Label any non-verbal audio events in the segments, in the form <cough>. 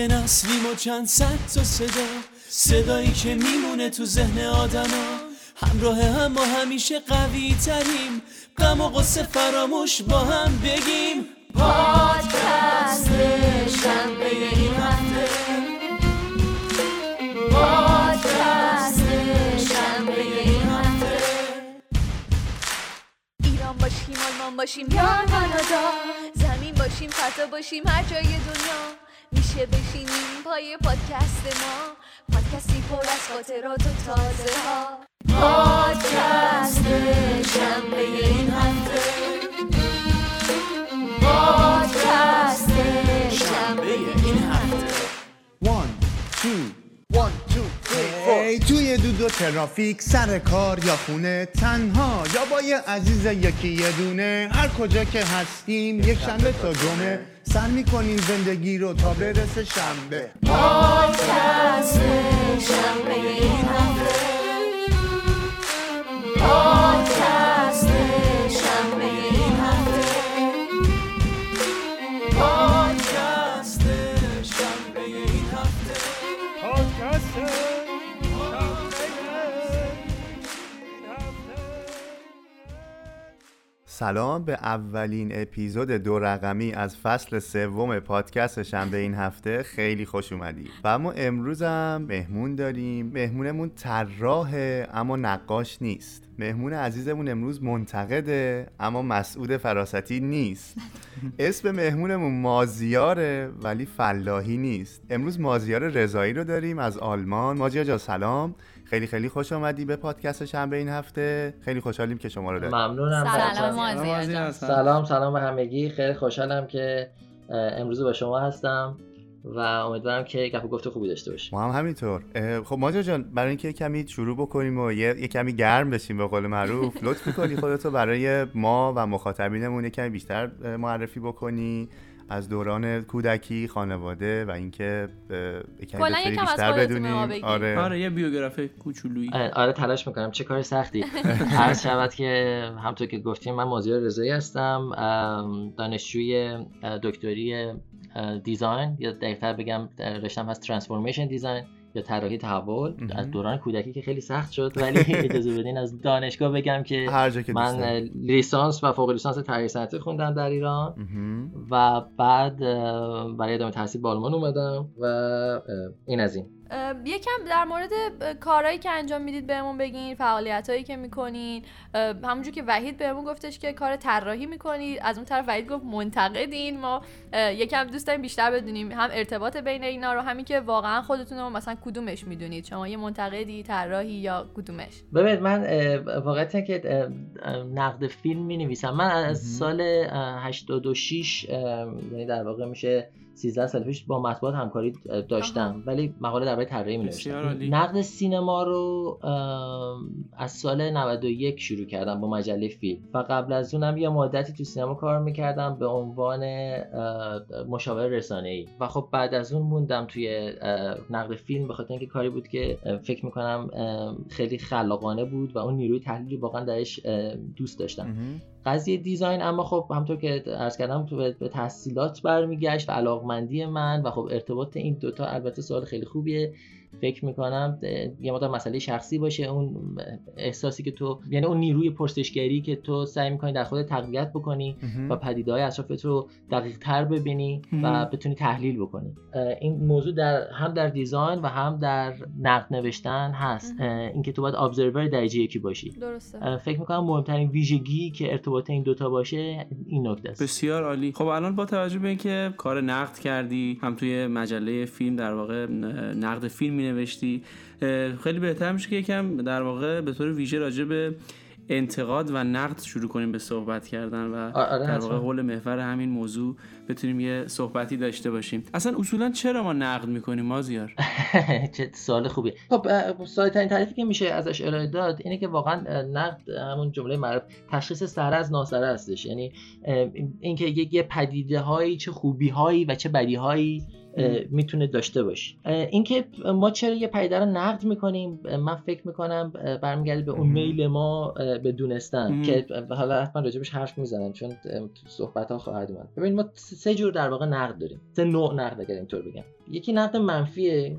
یه نسلیم و چند صد تا صدا صدایی که میمونه تو ذهن آدما. همراه هم ما همیشه قوی تریم غم و قصه فراموش با هم بگیم. پادکست شنبه این هفته. پادکست شنبه این هفته. ایران باشیم آلمان باشیم یا کانادا. زمین باشیم فضا باشیم هر جای دنیا. میشه بشینیم پای پادکست ما. پادکستی پر از خاطرات و تازه ها. پادکست شنبه این هفته. پادکست شنبه این هفته. One, two, one, two, three, four. ای توی دود و ترافیک سر کار یا خونه تنها یا با یه عزیز یکی یه دونه. هر کجا که هستیم یک شنبه تا جمعه. سر می‌کنیم زندگی رو تا برسه شنبه. پادکست شنبه این هفته سلام به اولین اپیزود دو رقمی از فصل سوم پادکست شنبه این هفته. خیلی خوش اومدی. و اما امروز هم مهمون داریم. مهمونمون طراحه اما نقاش نیست. مهمون عزیزمون امروز منتقده اما مسعود فراستی نیست. اسم مهمونمون مازیاره ولی فلاحی نیست. امروز مازیار رضایی رو داریم از آلمان. مازیار جا سلام. خیلی خیلی خوش آمدی به پادکست شنبه این هفته. خیلی خوشحالیم که شما رو داریم. ممنونم. سلام بچه‌ها. مازیار جان. سلام. سلام به همگی. خیلی خوشحالم که امروز با شما هستم و امیدوارم که گپ و گفت خوبی داشته باشیم. ما هم همینطور. خب ماجرا جان برای اینکه کمی شروع بکنیم و یه, یه کمی گرم بشیم به قول معروف لطف می‌کنی خودتو برای ما و مخاطبینمون یه کمی بیشتر معرفی بکنی. از دوران کودکی خانواده و اینکه کلاً یکم از بیشتر بدونیم. آره. آره یه بیوگرافی کوچولویی. اه، آره تلاش می‌کنم. چه کار سختی. <laughs> عرض شود که همطور که گفتیم من مازیار رضایی هستم. دانشجوی دکتری دیزاین. یا دقیقتر بگم رشتم هست ترانسفورمیشن دیزاین یا طراحی تحول. از دوران کودکی که خیلی سخت شد ولی <laughs> اجازه بدین از دانشگاه بگم که هر جا که من لیسانس و فوق لیسانس طراحی صنعتی خوندم در ایران. و بعد برای ادامه تحصیل به آلمان اومدم و این از این یکم در مورد کارهایی که انجام می‌دید بهمون بگین فعالیت هایی که می‌کنین. همونجور که وحید بهمون گفتش که کار طراحی می‌کنید. از اون طرف وحید گفت منتقدین. ما یکم دوست داریم بیشتر بدونیم هم ارتباط بین اینا رو همین که واقعا خودتون رو مثلا کدومش می‌دونید؟ شما یه منتقدی طراحی یا کدومش؟ ببینید من اینه که نقد فیلم می نویسم من از سال اه، 86 اه، یعنی در واقع میشه 13 سال پیش با مطبوعات همکاری داشتم آها. ولی مقاله درباره طراحی می بسیار نوشتم عالی. نقد سینما رو از سال 91 شروع کردم با مجله فیلم و قبل از اونم یه مدتی تو سینما کار می‌کردم به عنوان مشاور رسانه ای و خب بعد از اون موندم توی نقد فیلم به خاطر اینکه کاری بود که فکر می‌کنم خیلی خلاقانه بود و اون نیروی تحلیلی واقعا درش دوست داشتم. قضیه دیزاین اما خب همطور که عرض کردم به تحصیلات برمیگشت و علاقمندی من و خب ارتباط این دوتا البته سوال خیلی خوبیه. فکر می‌کنم یه مقدار مسئله شخصی باشه اون احساسی که تو یعنی اون نیروی پرسشگری که تو سعی می‌کنی در خودت تقویت بکنی. و پدیده های اطرافت رو دقیق تر ببینی و. بتونی تحلیل بکنی. این موضوع در هم در دیزاین و هم در نقد نوشتن هست. اینکه تو باید ابزرور درجه یکی باشی. درسته. فکر می‌کنم مهمترین ویژگی که ارتباط این دوتا باشه این نکته است. بسیار عالی. خب الان با توجه به اینکه کار نقد کردی هم توی مجله فیلم در واقع نقد فیلم می نوشتی خیلی بهتر میشه که یکم در واقع به طور ویژه راجع به انتقاد و نقد شروع کنیم به صحبت کردن و آره، در. واقع حول محور همین موضوع بتونیم یه صحبتی داشته باشیم. اصلا اصولا چرا ما نقد می‌کنیم مازیار؟ <laughs> چه سوال خوبی خب ساده ترین تعریفی که میشه ازش ارائه داد اینه که واقعا نقد همون جمله معروف تشخیص سره از ناسره هستش یعنی اینکه یه پدیده هایی چه خوبی هایی و چه بدی هایی اه، می‌تونه داشته باشه اه، اینکه ما چرا یه پدیده رو نقد می‌کنیم من فکر می‌کنم برمیگرده به اون. میل ما به دونستن. که حالا حتما راجبش حرف می‌زنم چون صحبت ها خواهد اومد ببین ما سه جور در واقع نقد داریم سه نوع نقد اگر اینطور بگم یکی نقد منفیه.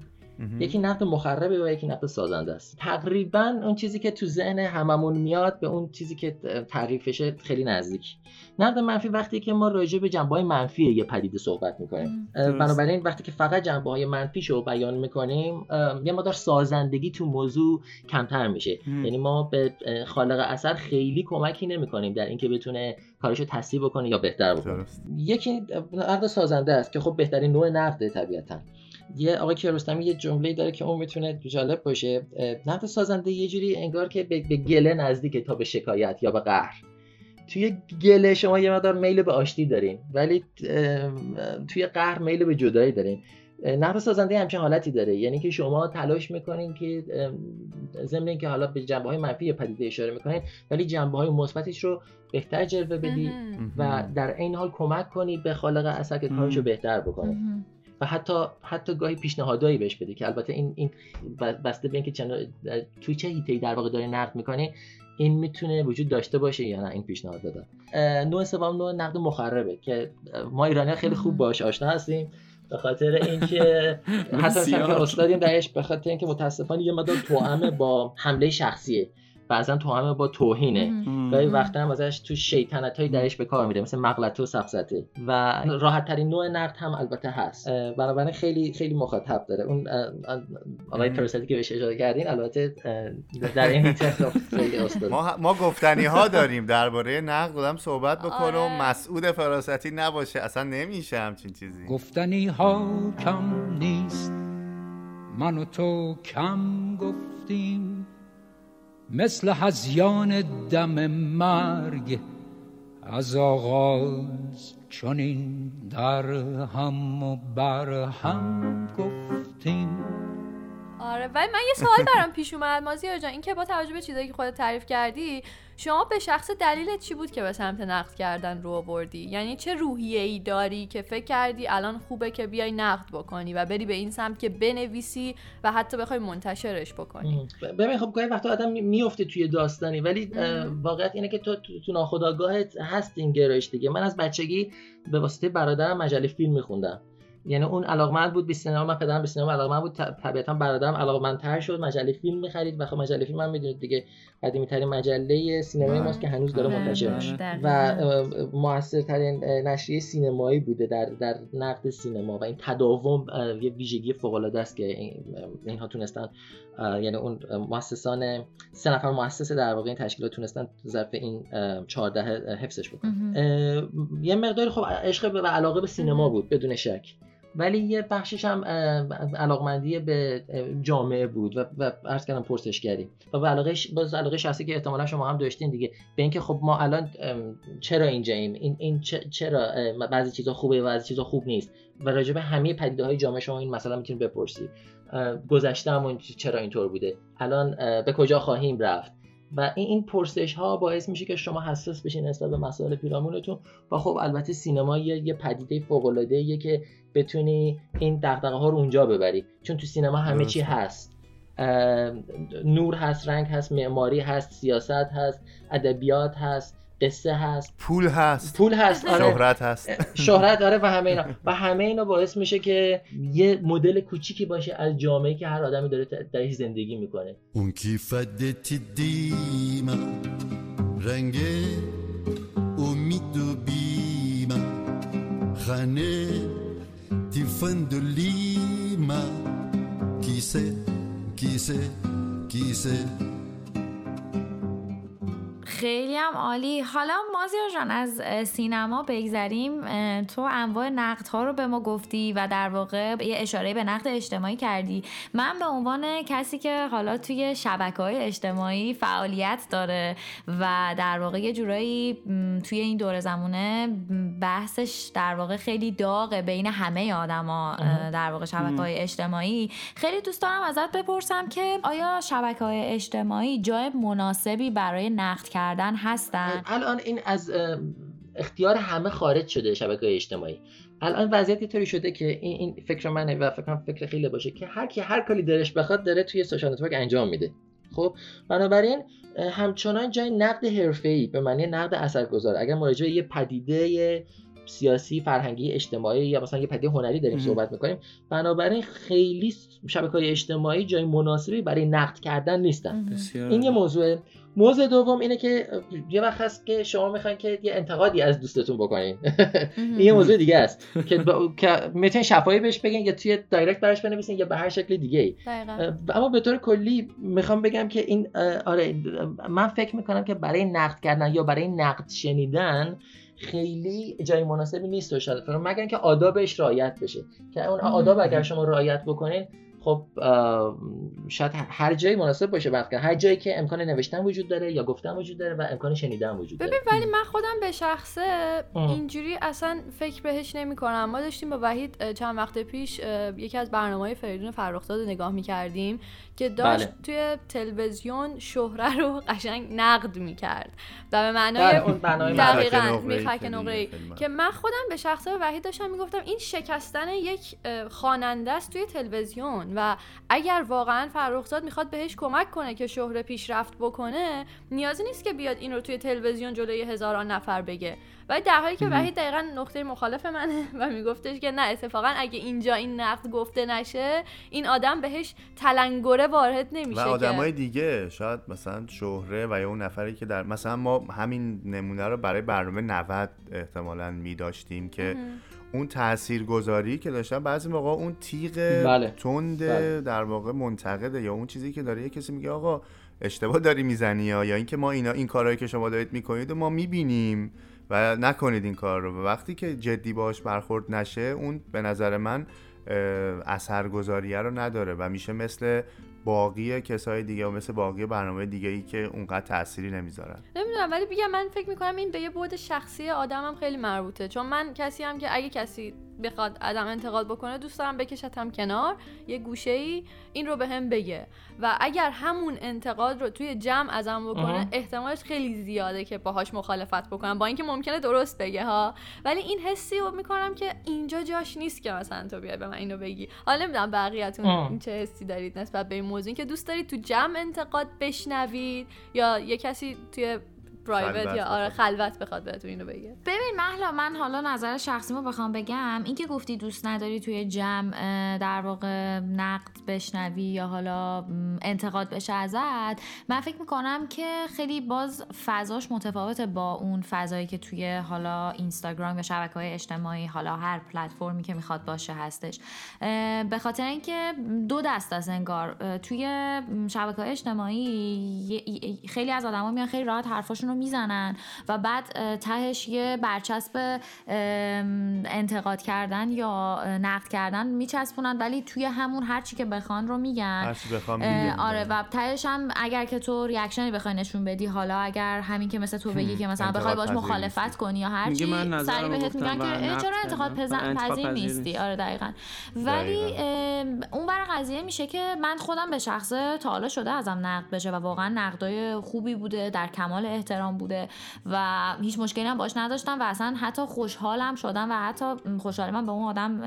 یکی نقد مخربه و یکی نقد سازنده است. تقریبا اون چیزی که تو ذهن هممون میاد به اون چیزی که تعریفشه خیلی نزدیک. نقد منفی وقتی که ما راجع به جنبه های منفی یه پدیده صحبت می‌کنیم. بنابراین وقتی که فقط جنبه های منفیش رو بیان می‌کنیم یه مقدار سازندگی تو موضوع کمتر میشه. یعنی ما به خالق اثر خیلی کمکی نمی‌کنیم در اینکه بتونه کارشو تصحیح بکنه یا بهتر بکنه. درست. یکی نقد سازنده است که خب بهترین نوع نقده طبیعتا. یه آقای کیارستمی یه جمله داره که اون می‌تونه جالب باشه نقد سازنده یه جوری انگار که به, به گله نزدیکه تا به شکایت یا به قهر توی گله شما یه مقدار میل به آشتی دارین ولی توی قهر میل به جدایی دارین نقد سازنده همچین حالتی داره یعنی که شما تلاش می‌کنین که ضمن اینکه حالا به جنبه های منفی پدیده اشاره می‌کنین ولی جنبه های مثبتش رو بهتر جلوه بدی. و در این حال کمک کنی به خالق اثر که کارشو مم. بهتر بکنه. و حتی حتی گاهی پیشنهادایی بهش بده که البته این این بسته به اینکه چنان توی چه هیته‌ای در واقع داری نقد می‌کنی این می‌تونه وجود داشته باشه یا نه این پیشنهاد دادن نوع سوم نوع نقد مخربه که ما ایرانی خیلی خوب باش آشنا هستیم به خاطر اینکه <laughs> حتی. که استادیم درش به خاطر اینکه متاسفانه یه مقدار توأم با حمله شخصیه بعضا توأم با توهینه. گاهی. وقتا هم ازش تو شیطنت هایی درش به کار میره مثل مغلطه و سفسطه و راحت ترین نوع نقد هم البته هست. بنابراین خیلی خیلی مخاطب داره. اون آقای مم. پرستی که بهش اشاره کردین البته در این خیلی ما ما گفتنی ها داریم درباره نقد بودم صحبت بکنم آره. مسعود فراستی نباشه. اصلا نمیشه همچین چیزی. گفتنی ها کم نیست. من و تو کم گفتیم. مثل هزیان دم مرگ از آغاز چنین در هم و بر هم گفتیم. آره ولی من یه سوال برام پیش اومد. مازیار جان این که با توجه به چیزایی که خودت تعریف کردی شما به شخص دلیلت چی بود که به سمت نقد کردن رو آوردی؟ یعنی چه روحیه ای داری که فکر کردی الان خوبه که بیای نقد بکنی و بری به این سمت که بنویسی و حتی بخوای منتشرش بکنی؟ ببین خب گاهی وقتا آدم میفته توی داستانی ولی. واقعیت اینه که تو تو, تو ناخودآگاهت هست این گرایش دیگه. من از بچگی به واسطه برادرم مجله فیلم میخوندم. یعنی اون علاقمند بود به سینما من پدرم به سینما علاقمند بود. طبیعتا برادرم علاقمندتر شد. مجله فیلم می‌خرید. و خب مجله فیلم هم می‌دونید دیگه قدیمی ترین مجله سینمایی بله. ماست که هنوز داره بله، منتشر بله. میشه. و موثرترین نشریه سینمایی بوده در در نقد سینما. و این تداوم یه ویژگی فوق العاده است که این- اینها تونستن یعنی اون مؤسسان سه نفر مؤسس در واقع این تشکیلات تونستن تو ظرف این اه، 14 اه، حفظش بکنن. یه مقداری خب عشق و علاقه به سینما بود بدون شک. ولی یه بخشش هم علاقمندی به جامعه بود و, و عرض کردم پرسشگری. و به علاقه باز علاقه شخصی که احتمالا شما هم داشتین دیگه. به اینکه خب ما الان چرا اینجاییم این این چرا بعضی چیزا خوبه و بعضی چیزا خوب نیست؟ و راجع به همه پدیده های جامعه شما این مثلا می‌تونید بپرسید اه، گذشتهمون چرا اینطور بوده؟ الان به کجا خواهیم رفت؟ و این این پرسش ها باعث میشه که شما حساس بشین نسبت به مسائل پیرامونتون. و خب البته سینما یه, یه پدیده فوق العاده که بتونی این دغدغه ها رو اونجا ببری. چون تو سینما همه چی. هست. نور هست رنگ هست معماری هست سیاست هست ادبیات هست قصه هست. پول هست. پول هست آره. شهرت هست. شهرت داره و همه اینا. و همه اینا باعث میشه که یه مدل کوچیکی باشه از جامعه که هر آدمی داره درش زندگی می‌کنه. اون کیفت دیما رنگ امید و بیما. خانه Tiffaine de Lima. Qui sait, qui sait, qui sait خیلی هم عالی. حالا مازیار جان از سینما بگذریم. تو انواع نقد ها رو به ما گفتی و در واقع یه اشاره به نقد اجتماعی کردی. من به عنوان کسی که حالا توی شبکه های اجتماعی فعالیت داره و در واقع یه جورایی توی این دور زمونه بحثش در واقع خیلی داغه بین همه آدما در واقع شبکه های اجتماعی. خیلی دوست دارم ازت بپرسم که آیا شبکه های اجتماعی جای مناسبی برای نقد کردن هستن؟ الان این از اختیار همه خارج شده شبکه اجتماعی. الان وضعیت طوری شده که این, این فکر منه و فکر فکر خیلی باشه که هر کی هر کاری دلش بخواد داره توی سوشال نتورک انجام میده. خب بنابراین همچنان جای نقد حرفه‌ای به معنی نقد اثرگذار اگر مراجعه یه پدیده سیاسی فرهنگی اجتماعی یا مثلا یه پدیده هنری داریم صحبت می‌کنیم. بنابراین خیلی شبکه های اجتماعی جای مناسبی برای نقد کردن نیستن. این یه موضوع. موضوع دوم اینه که یه وقت هست که شما می‌خواین که یه انتقادی از دوستتون بکنین. این یه موضوع دیگه است که با... که می‌تونین شفاهی بهش بگین یا توی دایرکت براش بنویسین یا به هر شکل دیگه ای اما به طور کلی می‌خوام بگم که این آره من فکر می‌کنم که برای نقد کردن یا برای نقد شنیدن خیلی جای مناسبی نیست سوشال مگر اینکه آدابش رعایت بشه. که اون آداب اگر شما رعایت بکنین خب شاید هر جایی مناسب باشه وقت هر جایی که امکان نوشتن وجود داره یا گفتن وجود داره و امکان شنیدن وجود داره. ببین ولی من خودم به شخصه اینجوری اصلا فکر بهش نمی کنم ما داشتیم با وحید چند وقت پیش یکی از برنامه های فریدون فرخزاد رو نگاه می کردیم که داشت بله. توی تلویزیون شهره رو قشنگ نقد می‌کرد و به معنای دقیقا میخک نقره که من خودم به شخصه وحید داشتم می‌گفتم این شکستن یک خواننده است توی تلویزیون و اگر واقعا فرخزاد می‌خواد بهش کمک کنه که شهره پیشرفت بکنه نیازی نیست که بیاد این رو توی تلویزیون جلوی هزاران نفر بگه. ولی در حالی که وحید دقیقا نقطه مخالف منه <laughs> و میگفتش که نه اتفاقا اگه اینجا این نقد گفته نشه این آدم بهش تلنگره وارد نمیشه و آدمای دیگه شاید مثلا شهره و یا اون نفری که در مثلا ما همین نمونه رو برای برنامه 90 احتمالا میداشتیم که اون تاثیرگذاری که داشتن بعضی موقع اون تیغ بله. تند بله. در واقع منتقده یا اون چیزی که داره یه کسی میگه آقا اشتباه داری می‌زنی یا یا اینکه ما اینا این کارهایی که شما دارید می‌کنید و ما می‌بینیم و نکنید این کار رو. وقتی که جدی باش برخورد نشه اون به نظر من اثرگذاریه رو نداره و میشه مثل باقی کسای دیگه و مثل باقی برنامه دیگه ای که اونقدر تأثیری نمی‌ذارن. نمی‌دونم ولی بگم من فکر می‌کنم این به یه بود شخصی آدمم خیلی مربوطه. چون من کسی هم که اگه کسی بخواد ادم انتقاد بکنه دوست دارم بکشتم کنار یه گوشه ای این رو به هم بگه. و اگر همون انتقاد رو توی جمع ازم بکنه احتمالش خیلی زیاده که باهاش مخالفت بکنم با اینکه ممکنه درست بگه ها. ولی این حسی رو می‌کنم که اینجا جاش نیست که مثلا تو بیای به من اینو بگی. حالا نمی‌دونم بقیه‌تون این چه حسی دارید نسبت به این موضوع. که دوست دارید تو جمع انتقاد بشنوید یا یه کسی توی پرایوت یا آره خلوت بخواد بهتون اینو بگه. ببین محلا من حالا نظر شخصیمو بخوام بگم اینکه گفتی دوست نداری توی جمع در واقع نقد بشنوی یا حالا انتقاد بشه ازت من فکر می‌کنم که خیلی باز فضاش متفاوته با اون فضایی که توی حالا اینستاگرام یا شبکه های اجتماعی حالا هر پلتفرمی که می‌خواد باشه هستش. به خاطر اینکه دو دست از انگار. توی شبکه های اجتماعی خیلی از آدما میان خیلی راحت حرفاشون رو می‌زنن و بعد تهش یه برچسب انتقاد کردن یا نقد کردن میچسبونن ولی توی همون هر چی که بخوان رو میگن. آره و تهش هم اگر که تو ریاکشنی بخوای نشون بدی حالا اگر همین که مثل تو بگی که مثلا بخوای باش مخالفت کنی یا هر چی سری بهت میگن که چرا انتقاد پذیر نیستی؟ آره دقیقا. ولی اون بر قضیه میشه که من خودم به شخصه تا حالا شده ازم نقد بشه و واقعا نقدای خوبی بوده در کمال احترام بوده و هیچ مشکلی هم باش نداشتم و اصلا حتی خوشحالم شدم و حتی خوشحال من به اون آدم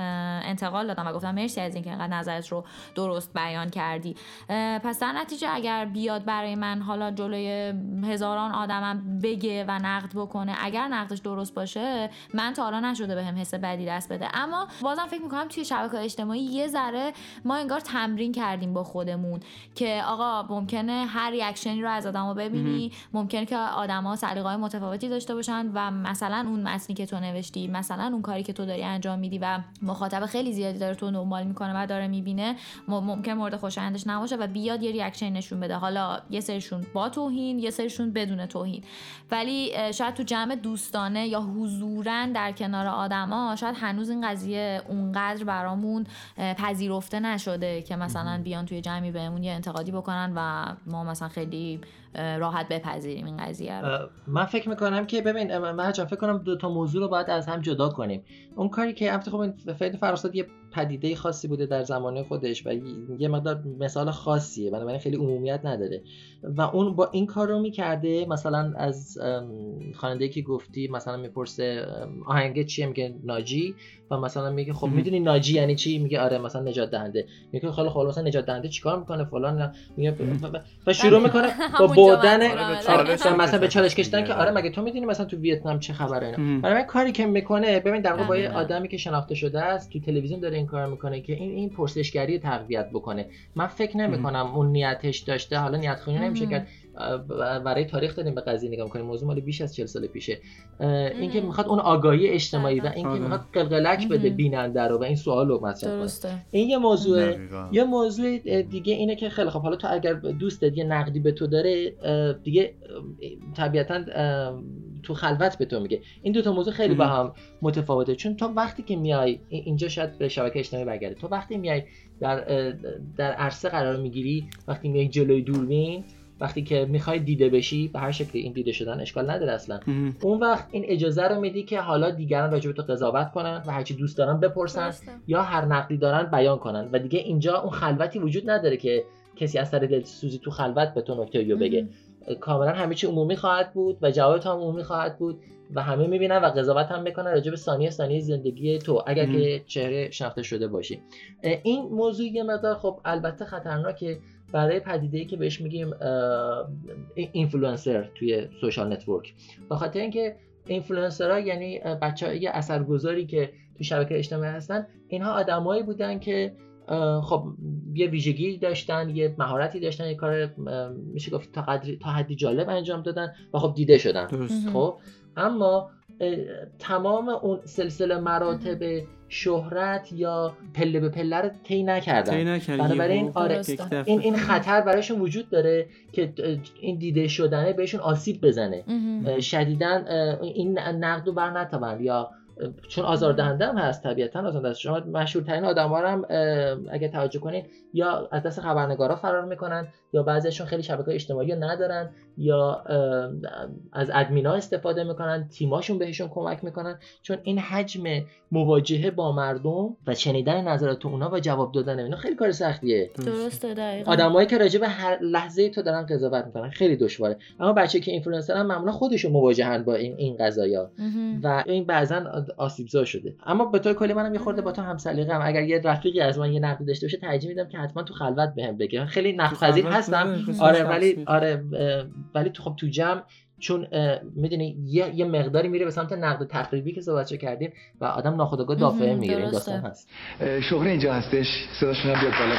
انتقال دادم و گفتم مرسی از اینکه اینقدر نظرت رو درست بیان کردی. پس در نتیجه اگر بیاد برای من حالا جلوی هزاران آدمم بگه و نقد بکنه اگر نقدش درست باشه من تا حالا نشده بهم به حس بدی دست بده. اما بازم فکر می‌کنم توی شبکه اجتماعی یه ذره ما انگار تمرین کردیم با خودمون که آقا ممکنه هر reaction ی رو از آدمو ببینی ممکنه که آدما سلیقه‌های متفاوتی داشته باشن و مثلا اون متنی که تو نوشتی مثلا اون کاری که تو داری انجام میدی و مخاطب خیلی زیادی داره تو دنبال می‌کنه و داره می‌بینه ممکن مورد خوشایندش نباشه و بیاد یه reaction نشون بده. حالا یه سرشون با توهین یه سرشون بدون توهین. ولی شاید تو جمع دوستانه یا حضورا در کنار آدما شاید هنوز این قضیه اونقدر برامون پذیرفته نشده که مثلا بیان توی جمعی بهمون یه انتقادی بکنن و ما مثلا خیلی راحت بپذیریم این قضیه رو. من فکر می‌کنم که ببین من فکر کنم دو تا موضوع رو باید از هم جدا کنیم. اون کاری که البته خب فید فرستاد یه پدیده خاصی بوده در زمانه خودش و یه مقدار مثال خاصیه. بنابراین خیلی عمومیت نداره. و اون با این کار رو می‌کرده مثلا از خواننده که گفتی مثلا می‌پرسه آهنگ چیه؟ میگه ناجی. و مثلا میگه خب می‌دونی ناجی یعنی چی؟ میگه آره مثلا نجات دهنده. میگه خاله خاله مثلا نجات دهنده چیکار می‌کنه؟ فلان میگه و شروع می‌کنه <laughs> با بردن آره، مثلا به چالش کشیدن که آره مگه تو می‌دونی مثلا تو ویتنام چه خبره؟ اینا برای کاری که می‌کنه ببین در واقع با یه آدمی که شناخته شده است تو تلویزیون داره این کار می‌کنه که این این پرسشگری تقویت بکنه. من فکر نمی‌کنم اون نیتش داشته حالا نیت خونی نمیشه کرد. برای تاریخ داریم به قضیه نگاه می‌کنیم. موضوع مال بیش از 40 سال پیشه. اینکه می‌خواد اون آگاهی اجتماعی و اینکه می‌خواد قلقلک بده بیننده رو و این سوال رو مطرح کنه. این یه موضوع یه موضوع دیگه اینه که خیلی خب حالا تو اگر دوستت یه نقدی به تو داره دیگه طبیعتا تو خلوت به تو میگه. این دو تا موضوع خیلی با هم متفاوته. چون تو وقتی که میای اینجا شاید به شبکه اجتماعی برگرده. تو وقتی میای در در عرصه قرار می‌گیری وقتی میای جلوی دوربین وقتی که می‌خوای دیده بشی به هر شکلی این دیده شدن اشکال نداره اصلا. اون وقت این اجازه رو میدی که حالا دیگران راجع به تو قضاوت کنن و هرچی دوست دارن بپرسن یا هر نقدی دارن بیان کنن. و دیگه اینجا اون خلوتی وجود نداره که کسی از سر دلسوزی تو خلوت به تو نکته رو بگه. کاملا همه چی عمومی خواهد بود و جواب هم عمومی خواهد بود و همه می‌بینن و قضاوت هم می‌کنن راجع به ثانیه ثانیه زندگی تو اگر که چهره شناخته شده باشی. این موضوع یه مقدار خب البته خطرناکه. برای پدیده که بهش میگیم اینفلوئنسر توی social network به خاطر اینکه اینفلوئنسرها یعنی بچه های اثرگذاری که تو شبکه اجتماعی هستن اینها آدمایی بودن که خب یه ویژگی داشتن یه مهارتی داشتن یه کار میشه گفت تا, قدری، تا حدی جالب انجام دادن و خب دیده شدن. خب اما تمام اون سلسله مراتب شهرت یا پله به پله رو طی نکردن. بنابراین آره این این خطر برایشون وجود داره که این دیده شدنه بهشون آسیب بزنه. شدیدن این نقد رو بر نتوان یا چون آزاردهنده هم هست طبیعتا آزاردهنده شما مشهورترین آدم هم اگه توجه کنید یا از دست خبرنگارا فرار می‌کنن یا بعضیشون خیلی شبکه اجتماعی ندارن یا از ادمینا استفاده می‌کنن تیماشون بهشون کمک می‌کنن. چون این حجم مواجهه با مردم و شنیدن نظرات اونا و جواب دادن اینا خیلی کار سختیه. درسته دقیقاً. آدمایی که راجع به هر لحظه تو دارن قضاوت می‌کنن خیلی دشواره. اما بچه که اینفلوئنسر هم معمولا خودشون مواجهن با این این قضایا و این بعضا آسیبزا شده. اما به طور کلی منم یه خورده با تو هم سلیقه‌ام اگر یه رفیقی از من یه نقد داشته باشه ترجیح میدم که حتما تو خلوت بهم بگه. خیلی نقد پذیر هستم. آره ولی آره ولی تو خب تو جمع چون می‌دونی یه،, یه مقداری میره به سمت نقد تخریبی که صحبت کردیم و آدم ناخودآگاه دافعه می‌گیره. این داستان هست. شغل اینجا هستش. صداشون هم بیاد بالا.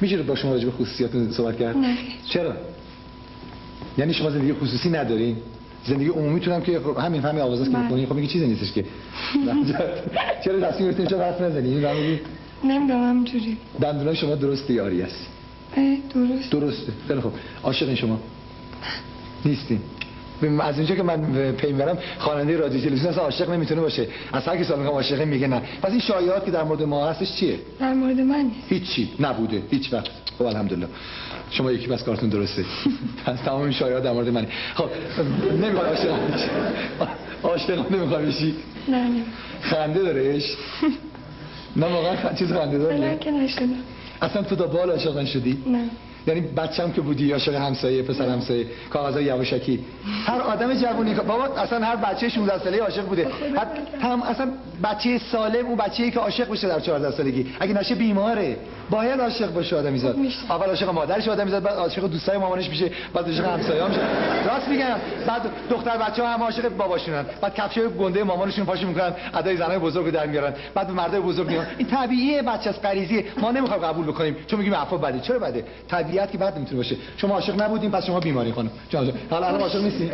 میشه با شما راجع به خصوصیاتتون صحبت کرد؟ نه. چرا؟ یعنی شما زندگی خصوصی ندارین؟ زندگی عمومی تونم که خب همین همین آواز است که می‌کنی خب میگه چیزی نیستش که. <laughs> چرا تصمیم گرفتین؟ چرا حرف نزنی نمی‌دونم همینجوری. دندونای شما درست یاری است درست. درسته. خیلی خوب. عاشق شما. نیستین. از اینجا که من پی می‌برم خواننده رادیو تلویزیون اصلا عاشق نمی‌تونه باشه. از هر کی سوال میگم عاشق میگه نه. پس این شایعات که در مورد ما هستش چیه؟ در مورد من هیچی. نبوده. هیچ وقت. خب الحمدلله. شما یکی بس کارتون درسته. <laughs> پس تمام این شایعات در مورد منه. خب نمی‌خواد عاشق عاشق نمی‌خواد بشی. نه نه. خنده دارهش <laughs> نه واقعا چیز خنده داره که نشده اصلا تو تا بال عاشق نشدی؟ نه. یعنی بچم که بودی عاشق همسایه پسر همسایه کاغذای یواشکی. هر آدم جوونی بابا اصلا هر بچه 16 ساله عاشق بوده. هم اصلا بچه سالم اون بچه‌ای که عاشق بشه در 14 سالگی. اگه نشه بیماره. باید عاشق باشه آدمیزاد اول عاشق مادرش آدمیزاد بعد عاشق دوستای مامانش میشه بعد عاشق همسایه‌ها میشه راست میگم. بعد دختر بچه‌ها هم عاشق باباشونن. بعد کفشای گنده مامانشون پاشو می‌کنن ادای زنای بزرگ در میارن. بعد مردای بزرگ میان این طبیعیه بچه از غریزی ما نمی‌خوایم قبول بکنیم. چون میگیم عفو بده. چرا بده؟ طبیعت که بعد نمی‌تونه باشه. شما عاشق نبودین پس شما بیماری خانم. جان حالا الان عاشق نیستی؟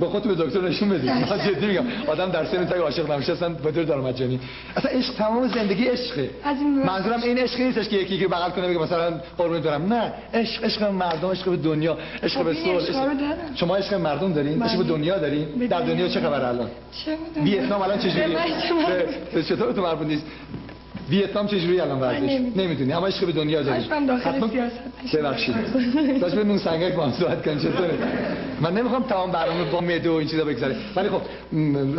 با خودت به دکتر نشون بدید من جدی میگم. آدم در سن تا عاشق نمیشه اصلا به طور درآمدجانی اصلا عشق تمام زندگی عشقه. منظورم این عشق نیستش که یکی که بغل کنه بگه مثلا قربونت برم. نه. عشق عشق مردم عشق به دنیا عشق به صلح. شما عشق مردم دارین عشق به دنیا دارین. در دنیا چه خبر الان؟ چه ویتنام الان چه جوریه چطور تو مربوط نیست؟ ویتنام چجوری الان ورزش. نمی‌دونی. اما عشق به دنیا داری من داخل سیاست. ببخشید. داشت به نون سنگک با هم صحبت کنیم چطوره؟ من نمی‌خوام تمام برنامه با معده و این چیزا بگذره. ولی خب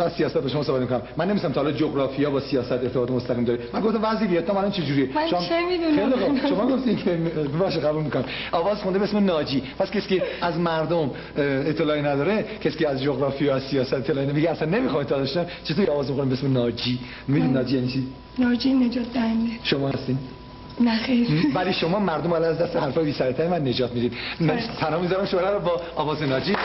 از سیاست با شما صحبت می‌کنم. من نمیستم تا حالا جغرافیا با سیاست ارتباط مستقیم داره. من گفتم وضع ویتنام الان چجوریه؟ من شما- چه می‌دونم؟ شما گفتین که باشه قبول می‌کنم. آواز خونده به اسم ناجی. پس کسی که از مردم اطلاعی نداره کسی که از جغرافیا از سیاست اطلاعی نمیگه اصلا نمی‌خواد اطلاع داشته. چطوری آواز می‌خونم به اسم ناجی؟ می‌دونی ناجی یعنی چی؟ ناجی نجات دهنده. شما هستین؟ نه خیر. ولی شما مردم الان از دست حرفای بی سر من نجات می‌دید. من تنها می‌ذارم شما رو با آواز ناجی.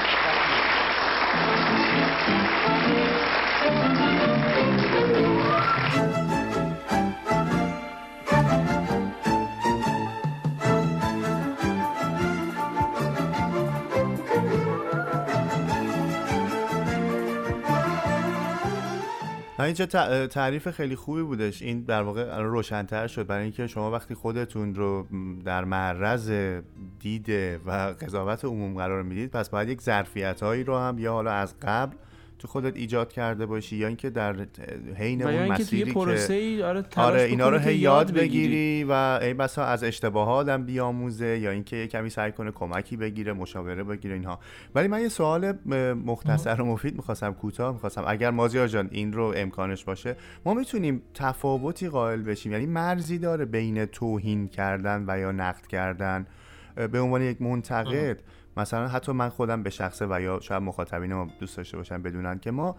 اینجا تعریف خیلی خوبی بودش. این در واقع روشنتر شد. برای اینکه شما وقتی خودتون رو در معرض دید و قضاوت عموم قرار می‌دید پس باید یک ظرفیت هایی رو هم یا حالا از قبل تو خودت ایجاد کرده باشی یا اینکه در حین اون مسیری پروسه که ای آره آره اینا رو هی یاد بگیری. و ای بسا از اشتباهات هم بیاموزه یا اینکه یه کمی سعی کنه کمکی بگیره مشاوره بگیره اینها. ولی من یه سوال مختصر و مفید می‌خواستم کوتاه می‌خواستم. اگر مازیار جان این رو امکانش باشه ما می‌تونیم تفاوتی قائل بشیم. یعنی مرزی داره بین توهین کردن و یا نقد کردن به عنوان یک منتقد. مثلا حتی من خودم به شخصه و یا شاید مخاطبین ما دوست داشته باشن بدونن که ما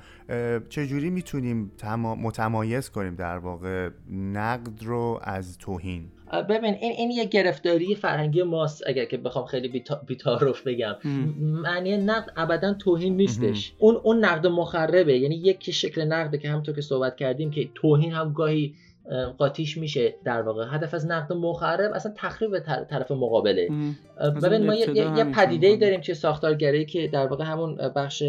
چجوری می‌تونیم تما- متمایز کنیم در واقع نقد رو از توهین؟ ببین این این یه گرفتاری فرهنگی ماست اگر که بخوام خیلی بیتا- بی‌تعارف بگم. معنی نقد ابدا توهین نیستش. اون اون نقد مخربه. یعنی یک شکل نقده که همونطور که صحبت کردیم که توهین هم گاهی اه، قاطیش میشه در واقع. هدف از نقد مخرب اصلا تخریب طر- طرف مقابله. ببین ما یه, پدیده ای کار داریم که ساختارگرایی که در واقع همون بخش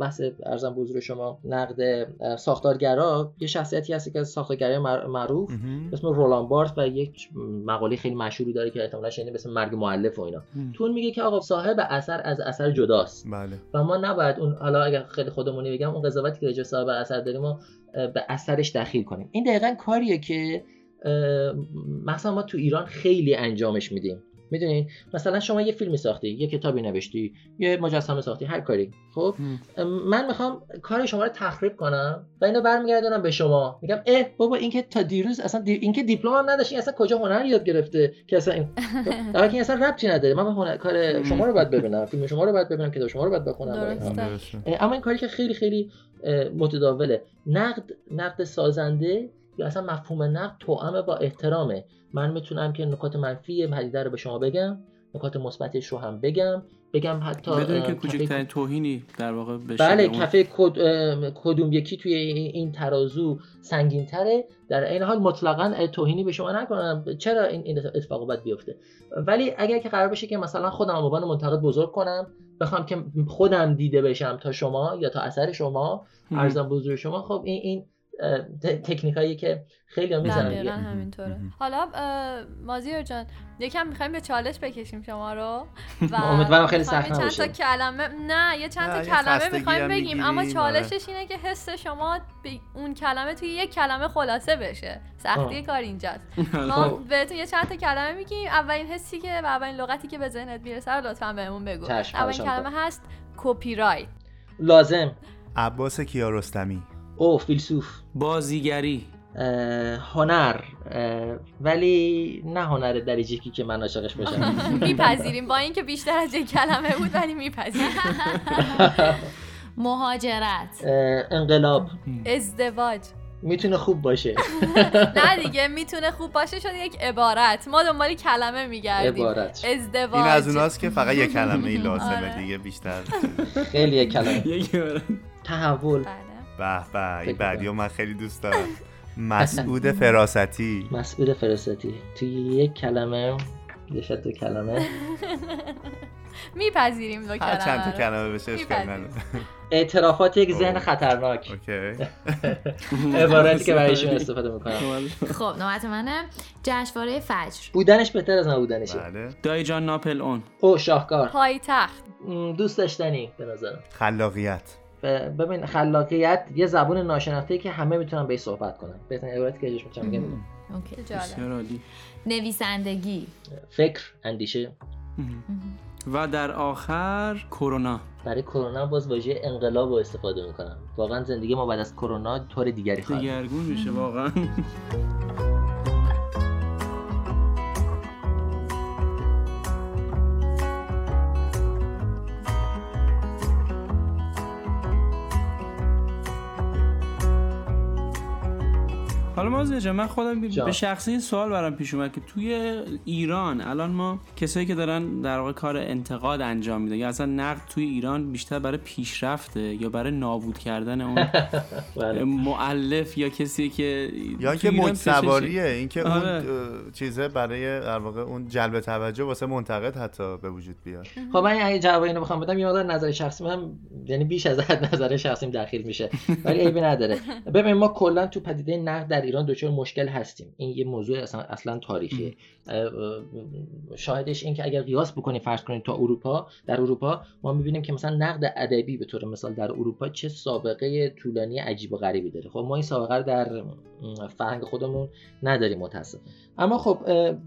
بحث ارزم حضور شما نقد ساختارگرا یه شخصیتی هستی که از ساختارگرای مع- معروف اسم رولان بارت و یک مقاله خیلی مشهوری داره که احتمالاً شنیدین اسم مرگ مؤلف و اینا. تو اون میگه که آقا صاحب اثر از اثر جداست. بله. و ما نباید اون حالا اگر خیلی خودمونی بگم اون قضاوتی که راجع به صاحب اثر داریم ما به اثرش دخیل کنیم. این دقیقا کاریه که مثلا ما تو ایران خیلی انجامش میدیم. می‌دونین مثلا شما یه فیلمی ساختی یه کتابی نوشتی یه مجسمه ساختی هر کاری. خب؟ من می‌خوام کار شما رو تخریب کنم و اینو برمیگردونم به شما. میگم اه بابا این که تا دیروز اصلا دی... این که دیپلم هم نداشت این اصلا کجا هنر یاد گرفته که اصلا این <laughs> در این اصلا ربطی نداره. من هنر... کار شما رو باید ببینم فیلم شما رو باید ببینم کتاب شما رو باید بخونم اما این کاری که خیلی خیلی متداوله. نقد نقد سازنده یا اصلا مفهوم نقد توأم با احترامه من می‌تونم که نکات منفی پدیده رو به شما بگم نکات مثبتش رو هم بگم بگم حتی بدون که کوچکترین توهینی در واقع بشه بله. کفه کد... کدوم یکی توی این ترازو سنگین تره در این حال مطلقا توهینی به شما نکنم چرا این این اتفاق باید بیفته ولی اگر که قرار بشه که مثلا خودم به عنوان منتقد بزرگ کنم بخوام که خودم دیده بشم تا شما یا تا اثر شما. ارزم حضور شما خب این این تکنیکایی که خیلی می‌زنن دقیقا دیگه. همینطوره. حالا مازیار جان یکم می‌خوایم به چالش بکشیم شما رو و <laughs> امیدوارم خیلی سخت یه چند تا نباشه. کلمه نه یه چند تا نه، یه کلمه می‌خوایم هم بگیم اما چالشش اینه که حس شما به اون کلمه توی یک کلمه خلاصه بشه. سختی. کار اینجاست. <laughs> خب. ما بهتون یه چند تا کلمه میگیم. اولین حسی که و اولین لغتی که به ذهنت می‌رسه رو لطفا بهمون بگو. اولین کلمه هست کپی رایت لازم. عباس کیارستمی. او فیلسوف. بازیگری. اه، هنر. اه، ولی نه هنر درجه یکی که من عاشقش باشم. <laughs> میپذیریم. با اینکه بیشتر از یک کلمه بود ولی میپذیریم. <laughs> مهاجرت. اه، انقلاب. ازدواج. می‌تونه خوب باشه. <laughs> نه دیگه می‌تونه خوب باشه شد یک عبارت. ما دنبال کلمه میگردیم. عبارت. ازدواج. این از اوناست که فقط یه کلمه ای لازمه آره. دیگه بیشتر. خیلی یک کلمه. تحول. به به این بعدی من خیلی دوست دارم. <laughs> مسعود فراستی. مسئول فراستی. توی یک کلمه یه شد دو کلمه. <laughs> میپذیریم دو کلمه چند تا. کلمه بشه اعترافات یک ذهن. خطرناک. اوکی. <laughs> عبارتی که برایشون استفاده می‌کنم. خب نوبت منه. جشنواره فجر. بودنش بهتر از نبودنشه. بله. دای جان ناپل اون او شاهکار. پایتخت. دوست داشتنی به نظرم. خلاقیت. ببین خلاقیت یه زبون ناشناخته که همه می‌تونن بهش صحبت کنن. بهترین عبارتی که ازش می‌تونم بگم اینه. اوکی. جالب. بسیار عالی. نویسندگی. فکر اندیشه. و در آخر کرونا. برای کرونا باز واژه انقلاب رو استفاده می‌کنم. واقعا زندگی ما بعد از کرونا طور دیگری خواهد بود. دگرگون میشه واقعا. حالا ما جان من خودم. به شخصی سوال برام پیش اومد که توی ایران الان ما کسایی که دارن در واقع کار انتقاد انجام میدن یا اصلا نقد توی ایران بیشتر برای پیشرفته یا برای نابود کردن اون <laughs> بله. معلف یا کسی که یا که ایران موج سواریه پیشش- اینکه اون آره. چیزه برای در واقع اون جلب توجه واسه منتقد حتی به وجود بیاد خب من اگه جواب اینو بخوام بدم یه مقدار نظر شخصی من یعنی بیش از حد <laughs> نظر شخصیم داخل میشه ولی عیبی نداره ببین ما کلا تو پدیده نقد در ایران دچار مشکل هستیم. این یه موضوع اصلا اصلا تاریخیه. اه، اه، شاهدش این که اگر قیاس بکنیم فرض کنیم تا اروپا در اروپا ما می‌بینیم که مثلا نقد ادبی به طور مثال در اروپا چه سابقه طولانی عجیب و غریبی داره. خب ما این سابقه رو در فرهنگ خودمون نداریم متاسفانه. اما خب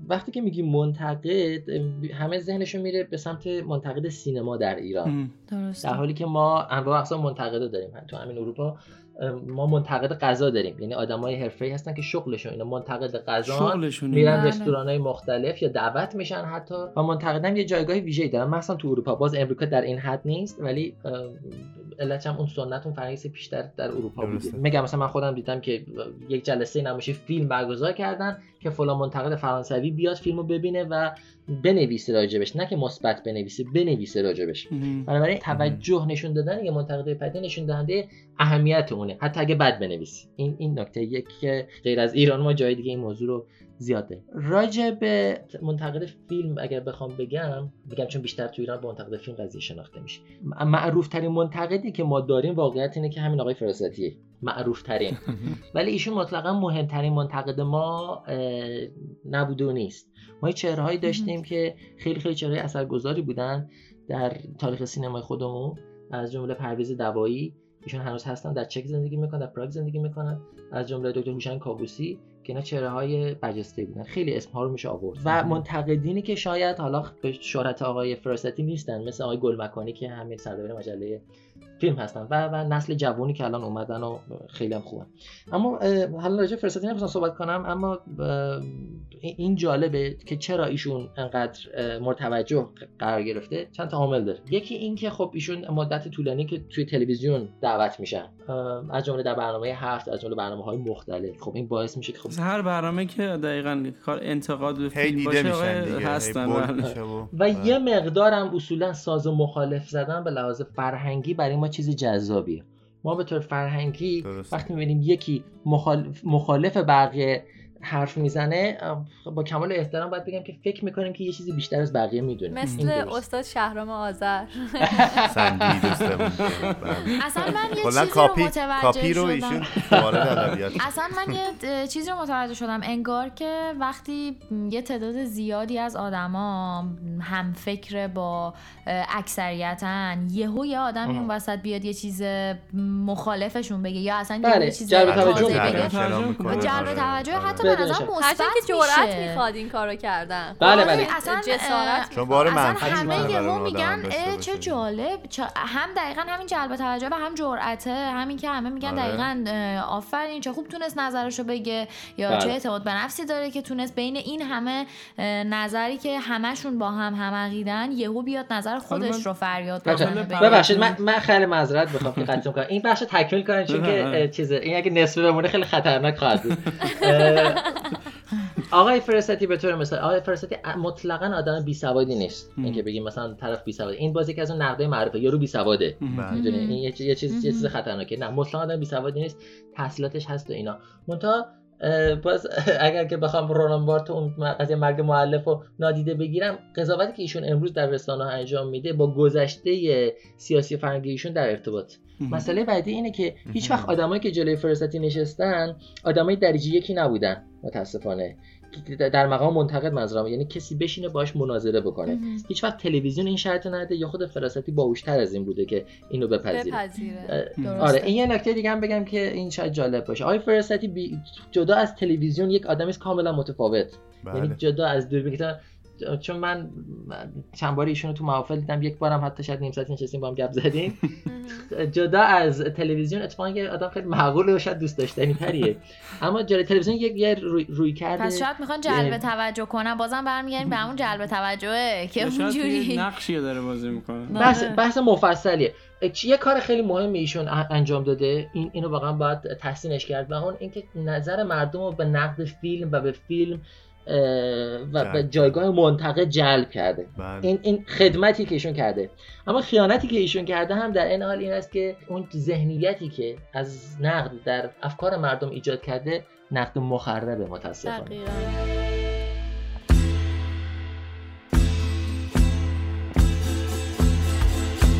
وقتی که میگیم منتقد همه ذهنشون میره به سمت منتقد سینما در ایران. درسته. در حالی که ما انواع اقسام منتقدا داریم. تو همین اروپا ما منتقد غذا داریم. یعنی آدمای حرفه‌ای هستن که شغلشون اینه. منتقد غذا میرن بله. رستوران های مختلف یا دعوت میشن حتی. و منتقدم یه جایگاه ویژه‌ای دارن مثلا تو اروپا. باز امریکا در این حد نیست ولی اه، علتش هم اون سنت اون فرهنگی بیشتر در اروپا. بوده. میگم مثلا من خودم دیدم که یک جلسه نمایش فیلم برگزار کردن که فلان منتقد فرانسوی بیاد فیلمو ببینه و بنویسه راجبش نه که مثبت بنویسه بنویسه راجبش. بنابراین توجه نشون دادن یه منتقد پدیده نشون دهنده اهمیت اونه حتی اگه بد بنویسی. این این نکته یک که غیر از ایران ما جای دیگه این موضوع رو زیاد داریم راجع به منتقد فیلم اگر بخوام بگم بگم چون بیشتر تو ایران به منتقد فیلم قضیه شناخته میشه. معروف ترین منتقدی که ما داریم واقعیت اینه که همین آقای فراستی معروف ترین <laughs> ولی ایشون مطلقا مهمترین منتقد ما اه، نبوده و نیست. ما چهرههایی داشتیم <laughs> که خیلی خیلی چهره اثرگذاری بودن در تاریخ سینمای خودمون. از جمله پرویز دوایی. ایشون هنوز هستن در چک زندگی می‌کنن در پراگ زندگی می‌کنن. از جمله دکتر هوشنگ کابوسی که اینا چهره های برجسته بودن. خیلی اسم ها رو میشه آورد. و منتقدینی که شاید حالا به شهرت آقای فراستی نیستن مثل آقای گلمکانی که همین سردبیر مجله فیلم هستن و و نسل جوانی که الان اومدن و خیلی هم خوبن. اما حالا راجع به فراستی نمی‌خوام صحبت کنم اما این جالبه که چرا ایشون انقدر اه، مورد توجه قرار گرفته چند تا عامل داره. یکی این که خب ایشون مدت طولانی که توی تلویزیون دعوت میشن از جمله در برنامه هفت از جمله برنامه های مختلف. خب این باعث میشه که خب هر برنامه که دقیقا کار انتقاد به فیلم دیده باشه دیگه هستن. میشه و و یه مقدارم اصولا ساز و مخالف زدن به لحاظ فرهنگی برای ما چیز جذابیه ما به طور فرهنگی درسته. وقتی می‌بینیم یکی مخالف, مخالف بقیه حرف می‌زنه با کمال احترام باید بگم که فکر می‌کنیم که یه چیزی بیشتر از بقیه می‌دونیم. مثل استاد شهرام آذر. <laughs> <laughs> بله. اصلا من یه چیزی رو متوجه کاپی رو شدم. اصلا من یه چیزی رو متوجه شدم. انگار که وقتی یه تعداد زیادی از آدما هم فکر با اکثریتن یهو یه آدمی اون وسط بیاد یه چیز مخالفشون بگه یا اصلا یه بله، چیز جلب توجه آره، توجه. حتی به بدون نظر شک. مثبت که جرأت. می‌خواد این کارو کردن. بله آره، بله. اصلا جسارت چون بار اصلا منفی همه یهو میگن چه. جالب. هم دقیقا همین جلب توجه و هم جرأته. همین که همه میگن آره. دقیقا آفرین چه خوب تونست نظرشو بگه. یا بله. چه اعتماد به نفسی داره که تونست بین این همه نظری که همشون با هم هم عقیدن یهو بیاد نظر خودش رو فریاد. ببخشید من من خیلی معذرت می‌خوام که قطع کنم. این بخش تکمیل کنن چون که اه، چیزه. این اگه نصفه بمونه خیلی خطرناک خواهد بود. <laughs> <laughs> آقای فرستی به طور مثال آقای فرستی مطلقا آدم بی سوادی نیست. اینکه بگیم مثلا طرف بی سواده این بازی که از اون نقده معروفه یارو بی سواده. بله. می‌دونی؟ این یه, چیز یه چیز خطرناکه. نه مطلقا آدم بی سوادی نیست. تحصیلاتش هست و اینا. منتها اه، باز <laughs> اگر که بخوام رونان بارت اون قضیه مرگ مؤلف رو نادیده بگیرم قضاوتی که ایشون امروز در رسانه انجام میده با گذشته سیاسی فرهنگی ایشون در ارتباط. مسئله بعدی اینه که هیچ وقت آدمایی که جلوی فراستی نشستن آدمای درجه یکی نبودن متاسفانه. در مقام منتقد منظورم یعنی کسی بشینه باش مناظره بکنه. هیچ وقت تلویزیون این شرط نده یا خود فراستی باهوشتر از این بوده که اینو بپذیره. بپذیره. آره این یه نکته دیگه هم بگم که این شاید جالب باشه. آقای فراستی بی... جدا از تلویزیون یک آدمی کاملا متفاوت. یعنی بله. جدا از دوربین که چون من چند بار ایشونو تو محافل دیدم یک بارم حتی شاید نیم ساعت نشستیم با هم گپ زدیم. <laughs> جدا از تلویزیون اتفاقا یه آدم خیلی معقوله و شاید دوست داشتنی تریه اما جلوی تلویزیون یک یه روی, روی کرده. پس شاید می‌خوان جلب توجه کنن. بازم برمیگردیم به همون جلب توجهه که اونجوری. نقشی داره بازی می‌کنه. بحث, آره. بحث مفصلیه. یه کار خیلی مهم ایشون انجام داده. این اینو واقعا باید تحسینش کرد. و اون اینکه نظر مردم رو به نقد فیلم و به فیلم و. جایگاه منتقد جلب کرده بله. این این خدمتی که ایشون کرده اما خیانتی که ایشون کرده هم در این حال این است که اون ذهنیتی که از نقد در افکار مردم ایجاد کرده نقد مخربه متاسفانه دقیقاً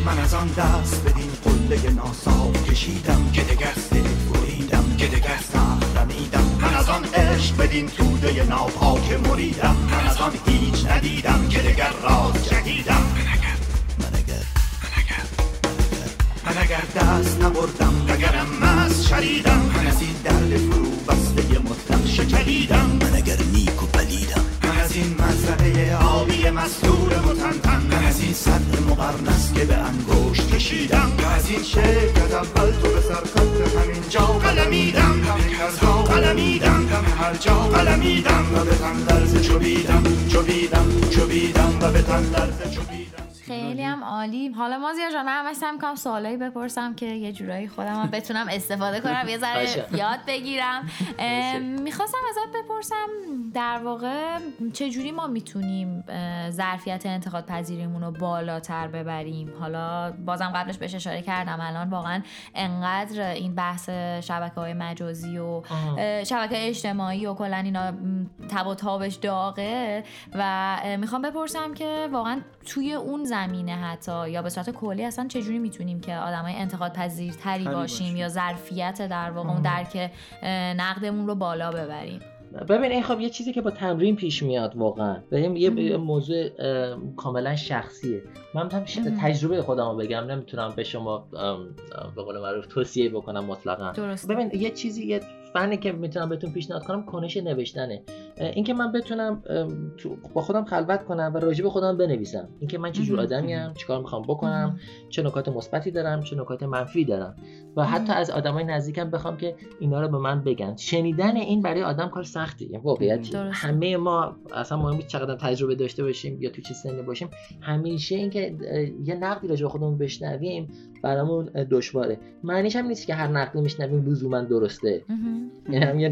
من از آن دست بدین قله ناصاف کشیدم که دگرسه بریدم که رمیدم من از آن عشق بدین توده ناپاک مریدم من از آن هیچ ندیدم که دگر راز جدیدم من اگر من اگر دست نبردم اگرم مست شریدم من از این درد فرو بسته مطلق شکریدم من اگر نیک و پلیدم من از این مزرعه آبی مستور متنتن من از این صدر مقرنس که به انگشت کشیدم من از این از اول تو به سرکت همین جا قلمیدم همین همه هر جا قلمیدم و به تن لرز چوبیدم چوبیدم چوبیدم و به تن لرز چوبیدم عالی حالا مازیار جان هم سعی می‌کنم سوالایی بپرسم که یه جورایی خودم هم بتونم استفاده کنم یه ذره. یاد بگیرم می‌خواستم ازت بپرسم در واقع چجوری ما می‌تونیم ظرفیت انتقاد پذیریمون رو بالاتر ببریم حالا بازم قبلش بهش اشاره کردم الان واقعا انقدر این بحث شبکه های مجازی و. شبکه اجتماعی و کلا اینا تب و تابش داغه و می‌خوام بپرسم که واقعا توی اون زمینه حتی یا به صورت کلی اصلا چجوری می‌تونیم که آدمای انتقاد پذیرتری تری باشیم باشیم. یا ظرفیت در واقع اون درک نقدمون رو بالا ببریم؟ ببین این خب یه چیزی که با تمرین پیش میاد واقعا. و این یه موضوع کاملا شخصیه. من می‌تونم تجربه خودم رو بگم. نمی‌تونم به شما به قول معروف توصیه بکنم مطلقا. درست ببین یه چیزی یه فنی که می‌تونم بهتون پیشنهاد کنم کنش نوشتنه. اینکه من بتونم ام، تو- با خودم خلوت کنم و راجع به خودم بنویسم. اینکه من چه جور مهم. آدمیم چیکار می‌خوام بکنم چه نکات مثبتی دارم چه نکات منفی دارم. و حتی از آدمای نزدیکم بخوام که اینا رو به من بگن. شنیدن این برای آدم کار سختیه یعنی واقعیتی. درست. همه ما اصلا مهم نیست چقدر تجربه داشته باشیم یا تو چه سنی باشیم. همیشه اینکه یه نقدی راجع به خودمون بشنویم برامون دشواره. معنیش هم نیست که هر نقدی میشنویم لزوما درسته. مهم. این هم یه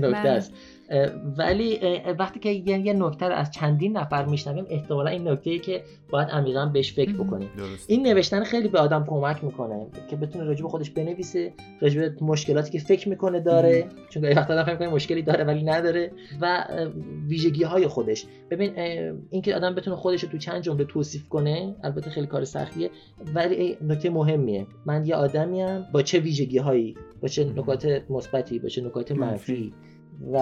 ولی وقتی که یه, نکته رو از چندین نفر میشنویم احتمالا این نکته ای که باید عمیقا بهش فکر. بکنیم درست این نوشتن خیلی به آدم کمک می‌کنه که بتونه راجع به خودش بنویسه راجع به مشکلاتی که فکر می‌کنه داره چون گاهی وقتا آدم فکر می‌کنه مشکلی داره ولی نداره و ویژگی های خودش. ببین اینکه آدم بتونه خودش رو تو چند جمله توصیف کنه البته خیلی کار سختیه ولی نکته مهمیه. من یه آدمیم با چه ویژگی هایی با چه نکات مثبتی با چه نکات منفی. و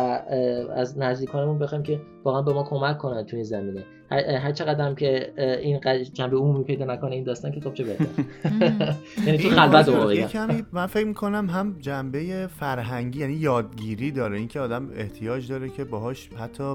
از نزدیکانمون بخوایم که واقعا به ما کمک کنن تو این زمینه. هر, چقدر هم که این جنبه عمومی پیدا نکنه این داستان که خب چه بهتر. <laughs> یعنی تو خلوت یه بگم کمی من فکر می‌کنم هم جنبه فرهنگی یعنی یادگیری داره. اینکه آدم احتیاج داره که باهاش حتی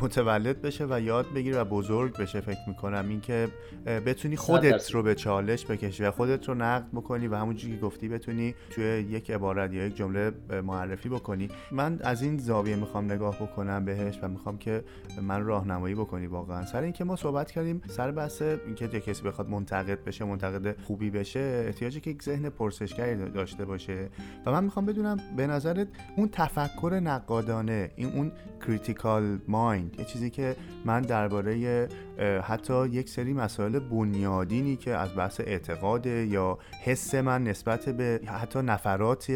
متولد بشه و یاد بگیره و بزرگ بشه فکر می‌کنم. اینکه بتونی خودت. رو به چالش بکشی و خودت رو نقد بکنی و همونجوری که گفتی بتونی توی یک عبارت یا یک جمله معرفی بکنی. من از این زاویه می‌خوام نگاه بکنم بهش و می‌خوام که من راهنمایی بکنی واقعا. سر اینکه ما صحبت کردیم سر بحث اینکه یه کسی بخواد منتقد بشه منتقد خوبی بشه احتیاجی که یک ذهن پرسشگری داشته باشه. و من می‌خوام بدونم به نظرت اون تفکر نقادانه این اون کریتیکال مایند یه چیزی که من درباره حتی یک سری مسائل بنیادینی که از بحث اعتقاد یا حس من نسبت به حتی نفرات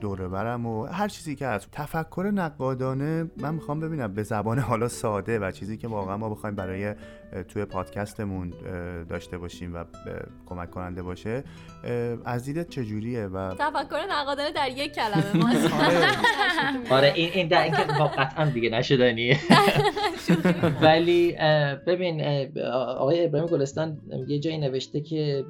دوره برم و هر چیزی که از تفکر نقادانه من می‌خوام ببینم. به زبان حالا ساده و چیزی که واقعا ما بخوایم برای اه، توی پادکستمون داشته باشیم و کمک کننده باشه. از دیدت چجوریه و تفکر نقادانه در یک کلمه ما. <laughs> آره. این این در اینکه قطعا دیگه نشدنیه <laughs> ولی ببین آقای ابراهیم گلستان یه جایی نوشته که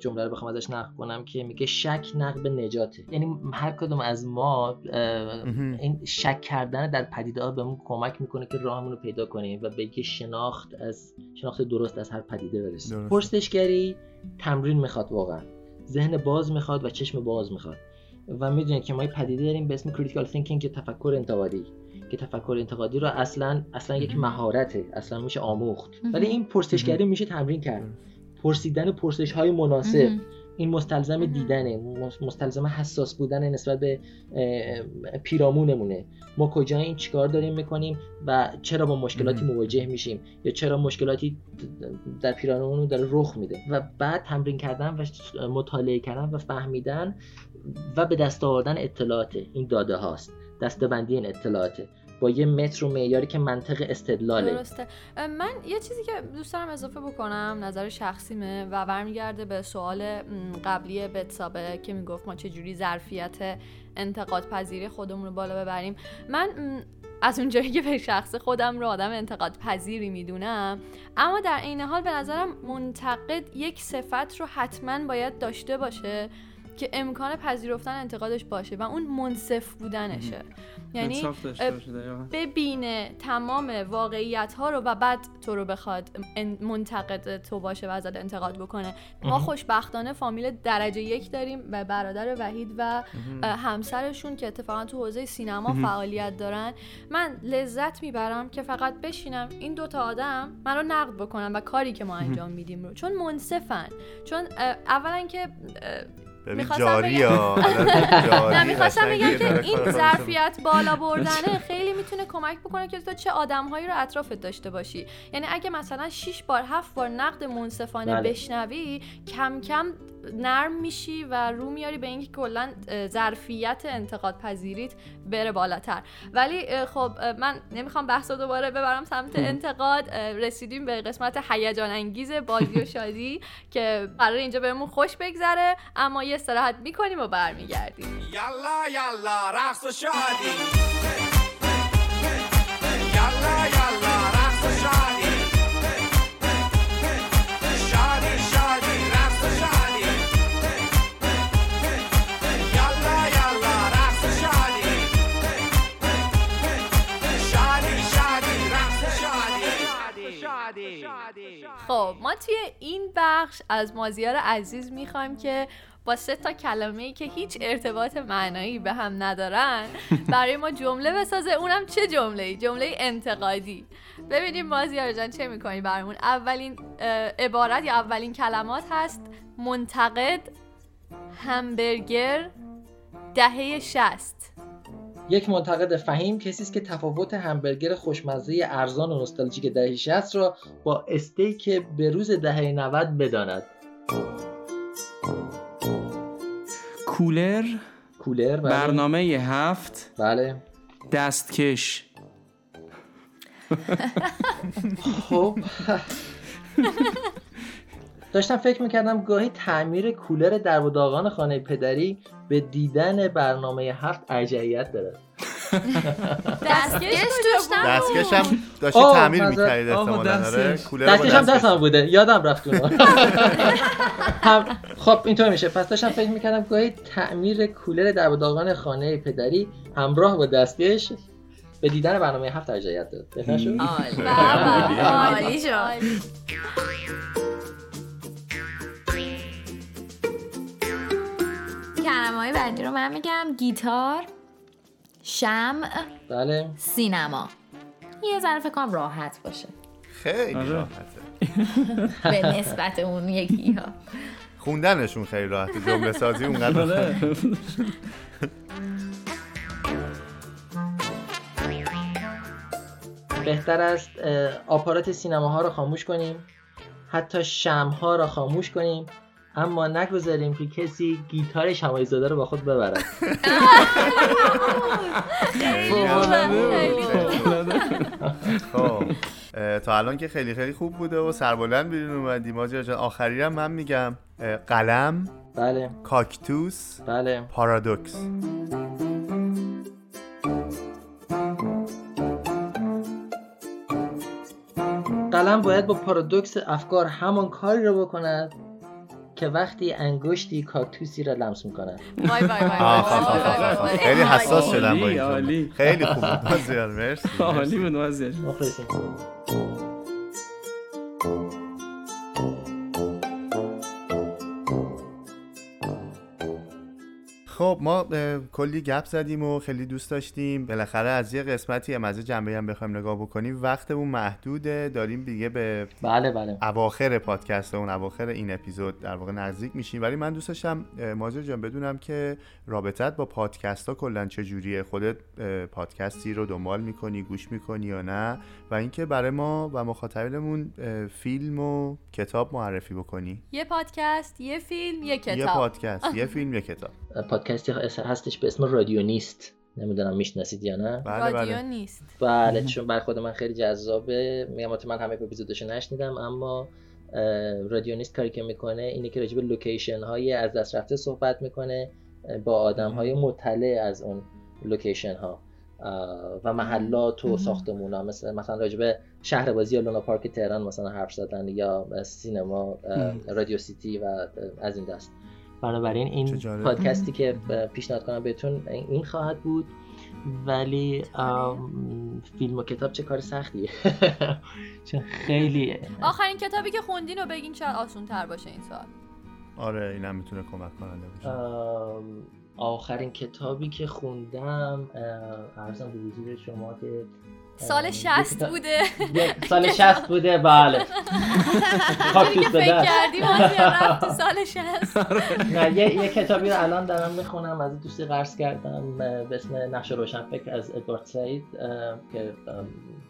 جمله رو بخوام ازش نقل کنم که میگه شک نقب نجاته. یعنی هر کدوم از ما. این شک کردن در پدیده ها بهمون کمک می‌کنه که راهمون رو پیدا کنیم و به شناخت از شناخت درست از هر پدیده برسیم. پرسشگری تمرین می‌خواد واقعا. ذهن باز می‌خواد و چشم باز می‌خواد. و می‌دونید که ما یه پدیده داریم به اسم critical thinking که تفکر انتقادی. که تفکر انتقادی رو اصلا اصلا یک مهارته. اصلا میشه آموخت. ولی این پرسشگری میشه تمرین کرد. پرسیدن پرسش های مناسب این مستلزم دیدنه. مس- مستلزم حساس بودن نسبت به پیرامونمونه. ما کجا این چیکار داریم می‌کنیم و چرا با مشکلاتی مواجه میشیم یا چرا مشکلاتی در پیرامونمون داره رخ میده. و بعد تمرین کردن و مطالعه کردن و فهمیدن و به دست آوردن اطلاعات این داده هاست دستبندی این اطلاعاته. با یه متر و معیاری که منطق استدلاله. درسته. من یه چیزی که دوست دارم اضافه بکنم نظر شخصیمه و برمیگرده به سوال قبلی بتسابه که می‌گفت ما چجوری ظرفیت انتقاد پذیری خودمون رو بالا ببریم. من از اونجایی که به شخص خودم رو آدم انتقاد پذیری می‌دونم اما در عین حال به نظرم منتقد یک صفت رو حتما باید داشته باشه که امکان پذیرفتن انتقادش باشه و اون منصف بودنشه. یعنی. ببینه تمام واقعیت ها رو و بعد تو رو بخواد منتقد تو باشه و ازت انتقاد بکنه ما. خوشبختانه فامیل درجه یک داریم و برادر وحید و همسرشون که اتفاقا تو حوزه سینما. فعالیت دارن من لذت می‌برم که فقط بشینم این دوتا آدم من رو نقد بکنن و کاری که ما انجام میدیم رو چون منصفن چون اولا که ببین می‌خواستم جاری ها <laughs> نه می‌خواستم بگم که این ظرفیت بالا بردنه <laughs> خیلی می‌تونه کمک بکنه که تو چه آدمهایی رو اطرافت داشته باشی. یعنی اگه مثلا 6 بار 7 بار نقد منصفانه بله. بشنوی کم کم نرم میشی و رو میاری به اینکه کلا ظرفیت انتقاد پذیریت بره بالاتر. ولی خب من نمی‌خوام بحث رو دوباره ببرم سمت انتقاد. رسیدیم به قسمت هیجان انگیز بازی و شادی <laughs> که قرار اینجا بهمون خوش بگذره. اما یه استراحت می‌کنیم و برمیگردیم. یالا یالا رقص و شادی. یالا خب ما توی این بخش از مازیار عزیز می‌خوایم که با سه تا کلمه ای که هیچ ارتباط معنایی به هم ندارن برای ما جمله بسازه. اونم چه جمله ای جمله انتقادی. ببینیم مازیار جان چه می‌کنی برامون؟ اولین عبارت یا اولین کلمات هست منتقد همبرگر دهه شست یک منتقد فهیم کسی است که تفاوت همبرگر خوشمزه ارزان و نوستالژیک دهه 60 را با استیک بروز دهه 90 بداند. کولر کولر بله. برنامه هفت. بله. دستکش. <laughs> خب. <laughs> داشتم فکر می‌کردم گاهی تعمیر کولر در و داغان خانه پدری به دیدن برنامه هفت ارجعیت داره دستکش توش نبود. دستکش هم داشتی تعمیر. می‌کردید احتمالاً. آره دستکش هم. دستم بوده یادم رفت خب اینطور میشه پس داشتم فکر می‌کردم گاهی تعمیر کولر در و داغان خانه پدری همراه با دستکش به دیدن برنامه هفت ارجعیت داره بهتر شد؟ عالی <laughs> شد کلمه های بعدی رو من میگم. گیتار شمع بله. سینما. یه ذره فکر کنم راحت باشه. خیلی آره. راحته. <laughs> به نسبت اون یکی ها خوندنشون خیلی راحته. جمله سازی اونقدر آره. بهتر است آپارات سینما ها رو خاموش کنیم. حتی شم ها را خاموش کنیم. اما نگذاریم که کسی گیتار شمایی زاده رو با خود ببرد <laughs> خب تا الان که خیلی خیلی خوب بوده و سربلند بیرون اومدی مازیار جان آخری من میگم قلم بله. کاکتوس بله. پارادوکس. قلم باید با پارادوکس افکار همان کاری رو بکند که وقتی انگشتی کاکتوسی را لمس می‌کند وای وای وای آخ، وای. خیلی حساس شدم با. خیلی خوب. <laughs> بود مرسی. عالی بود خب ما کلی گپ زدیم و خیلی دوست داشتیم. بالاخره از یه قسمتی هم از یه جنبه هم بخوایم نگاه بکنیم. وقتمون محدوده. داریم دیگه به بله بله. اواخر پادکست اون اواخر این اپیزود در واقع نزدیک میشیم. ولی من دوست داشتم مازیار جان بدونم که رابطت با پادکست ها کلا چجوریه خودت پادکستی رو دنبال می‌کنی گوش می‌کنی یا نه؟ و اینکه برای ما و مخاطبینمون فیلم و کتاب معرفی بکنی. یه پادکست یه فیلم یه یه کتاب. پادکست یه فیلم یه کتاب. پادکستی هستش به اسم رادیو نیست. نمی‌دونم می‌شناسید یا نه. بله رادیو بله. نیست. بله <laughs> چون بر خود من خیلی جذابه. میگم البته من همه اپیزودش نشنیدم اما رادیو نیست کاری که می‌کنه اینه که راجع به location های از دست رفته صحبت می‌کنه با آدم های مطلع از اون location ها و محلات و ساختمون ها مثل مثلا راجع به شهر بازی یا لونا پارک تهران مثلا حرف زدن یا سینما رادیو سیتی و از این دست. بنابراین این. پادکستی که پیشنهاد کنم بهتون این خواهد بود. ولی فیلم و کتاب چه کار سختیه. <laughs> چون خیلی آخرین کتابی که خوندین رو بگین شاید آسون تر باشه این سال آره اینم می‌تونه کمک کننده باشه. آخرین کتابی که خوندم ارزم به حضور شما که سال اه، 60 یک کتاب- بوده. سال 60 بوده بله. <laughs> که به فکر دست. کردی رفت تو سال 60 <laughs> نه یه, کتابی رو الان دارم می‌خونم از دوستی قرض کردم به اسم نقش روشن فکر از ادوارد سعید که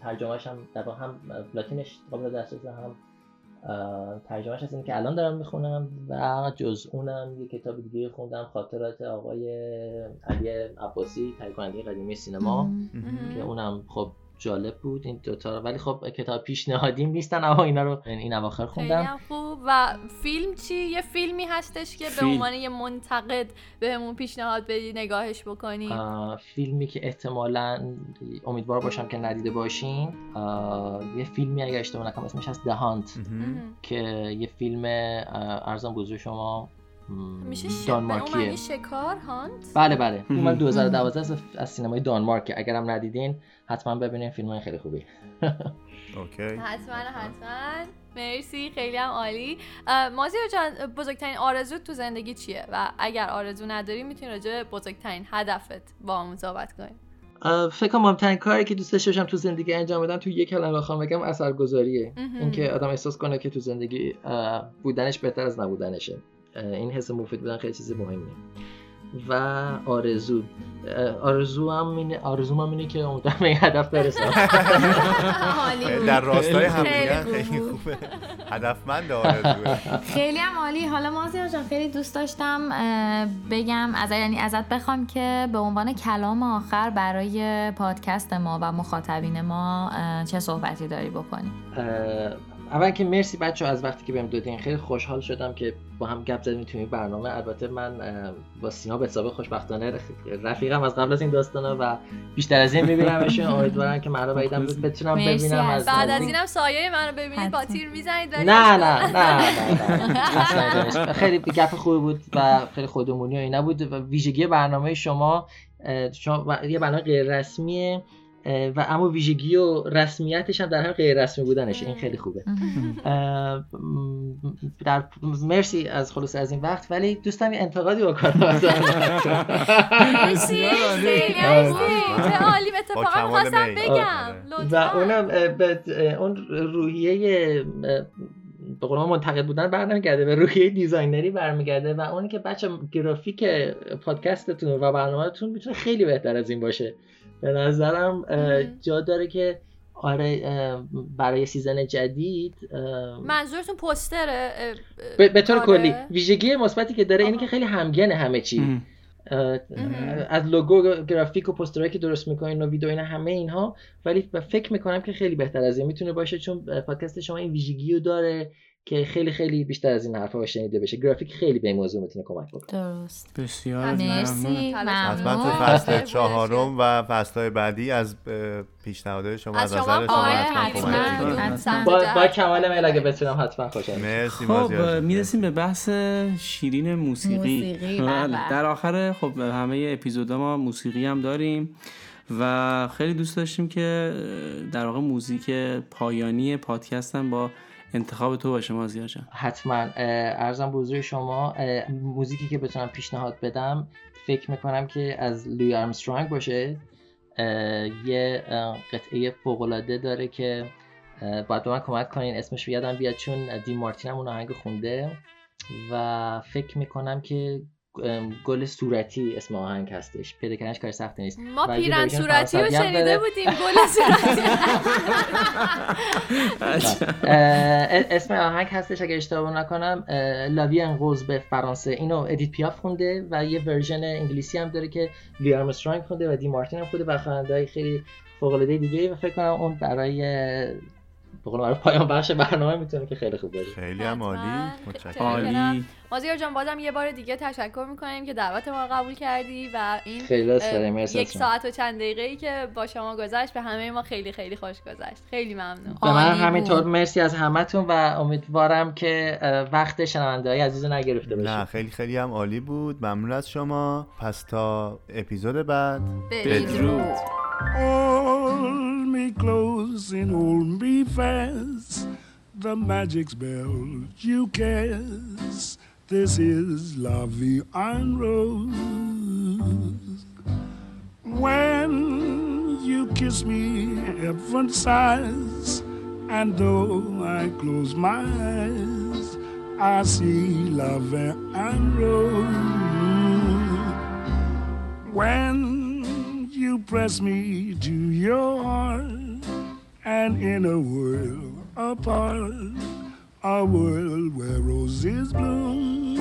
ترجمهش هم در هم لاتینش قابل دسترس هم ترجمهش از این که الان دارم می‌خونم و جز اونم یه کتاب دیگه خوندم خاطرات آقای علی عباسی تهیه کننده قدیمی سینما که اونم خب جالب بود این دوتا رو. ولی خب کتاب پیشنهادیم نیستن. اما اینا رو این اواخر خیلی خوندم. هم خوب. و فیلم چی؟ یه فیلمی هستش که به فیلم. عنوان یه منتقد بهمون پیشنهاد بدی نگاهش بکنی. فیلمی که احتمالا امیدوار باشم که ندیده باشین. یه فیلمی اگر اشتباه نکنم اسمش هست دهانت که یه فیلم ارزم بزرگ شما میشه. به دانمارکیه. شکار هانت؟ بله بله. مال 2012 از, از سینمای دانمارک اگرم ندیدین حتما ببینین فیلم های خیلی خوبی. اوکی. حتما حتما. مرسی خیلی هم عالی. اه، مازیار جان بزرگترین آرزوت تو زندگی چیه؟ و اگر آرزو نداری می‌تونی راجع به بزرگترین هدفت با همون صحبت کنیم. اه، فکر کنم مهمترین کاری که دوست داشته باشم تو زندگی انجام بدم تو یک کلمه بخوام بگم اثرگذاریه. اینکه آدم احساس کنه که تو زندگی بودنش بهتر از نبودنشه. این حس مفید بودن خیلی چیز مهمیه. و آرزو. آرزو هم اینه آرزو هم اینه که امیدوارم به این هدف برسم. <laughs> در راستای خیلی هم خوب. خیلی. خوبه. هدفمند آرزوه. خیلی هم عالی. حالا مازیار جان خیلی دوست داشتم بگم از یعنی ازت بخوام که به عنوان کلام آخر برای پادکست ما و مخاطبین ما چه صحبتی داری بکنی؟ اول که مرسی بچه از وقتی که بهم دادین خیلی خوشحال شدم که با هم گپ زدیم تو این برنامه البته من با سینا به حساب خوشبختانه رف- رفیقم از قبل از این داستانا و بیشتر از این میبینمشون امیدوارم که مرا بعیدم بتونم ببینم از- بعد از. اینم سایه منو ببینید با. تیر می‌زنید ولی نه نه نه نه. خیلی گپ خوبی بود و خیلی خودمونی و اینا بود و ویژگی برنامه شما شما یه برنامه غیر رسمیه و اما ویژگی و رسمیتش هم در هم غیر رسمی بودنشه این خیلی خوبه. در مرسی از خلاص از این وقت. ولی دوستم یه انتقادی بکنم مرسی عالی. با اتفاقا میل. بگم. آره. و اونم اون روحیه به قول ما منتقد بودن برنمیگرده به روحیه designer ی برمیگرده و اونی که بچه گرافیک پادکستتون و برنامهتون می‌تونه خیلی بهتر از این باشه. به نظرم. جا داره که آره برای season جدید منظورتون پوستره؟ به به طور کاره؟ کلی. ویژگی مثبتی که داره اینه که خیلی همگنه همه چی. از لوگو گرافیک و پوسترهایی که درست می‌کنین و ویدیو اینا همه اینها. ولی فکر می‌کنم که خیلی بهتر از این. می‌تونه باشه چون پادکست شما این ویژگی رو داره. که خیلی خیلی بیشتر از این حرفا شنیده بشه گرافیک خیلی به این موضوع می‌تونه کمک بکنه درست بسیار مرسی ممنون. ممنون فصل چهارم و فصلهای بعدی از پیشنهادهای شما از نظر شما آره، حتما. با, با کمال میل اگه بتونم حتما خوشحال. مرسی خب. می‌رسیم به بحث شیرین موسیقی, موسیقی، بله. بله. در آخر خب همه اپیزودا ما موسیقی هم داریم و خیلی دوست داشتیم که در واقع موزیک پایانی پادکست هم با انتخاب تو باشه مازیار جان حتما. ارزم به حضور شما موزیکی که بتونم پیشنهاد بدم فکر می‌کنم که از لوی آرمسترانگ باشه. یه قطعه فوقالعاده داره که باید به من کمک کنین. اسمش رو یادم بیاد چون دی مارتین هم اون آهنگ خونده. و فکر می‌کنم که گل صورتی اسم آهنگ هستش. پیدا کردنش کار سختی نیست. ما پیرهن صورتی رو شنیده. بودیم گل صورتی. اسم آهنگ هستش اگه اشتباه نکنم. La Vie en rose به فرانسه. اینو ادیت پیاف خونده و یه version انگلیسی هم داره که لویی آرمسترانگ خونده و دین مارتین هم خونده و خواننده خیلی فوق العاده دیگه و فکر کنم اون برای به قول معروف پایان بخش برنامه می‌تونه که خیلی خوب باشه. خیلی هم عالی. متشکرم. عالی. مازیار جان بازم یه بار دیگه تشکر می‌کنیم که دعوت ما رو قبول کردی و این. مرسی یک. ساعت و چند دقیقه ای که با شما گذشت به همه ما خیلی خیلی خوش گذشت. خیلی ممنون. به من همینطور. مرسی از همتون و امیدوارم که وقت شنونده های عزیز رو نگرفته نه باشه خیلی خیلی هم عالی بود. ممنون از شما. پس تا اپیزود بعد. بدرود. Me close and hold me fast. The magic spell you cast. This is Vie en Rose. When you kiss me, heaven sighs. And though I close my eyes, I see La and Rose. When you press me to your heart, and in a world apart, a world where roses bloom.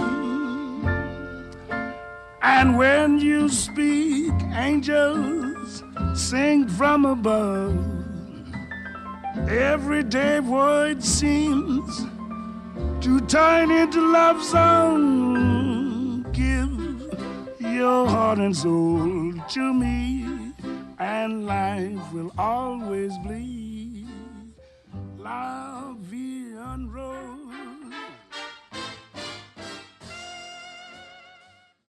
And when you speak, angels sing from above. Everyday word seems to turn into love song. Give your heart and soul to me, and life will always be La Vie en Rose.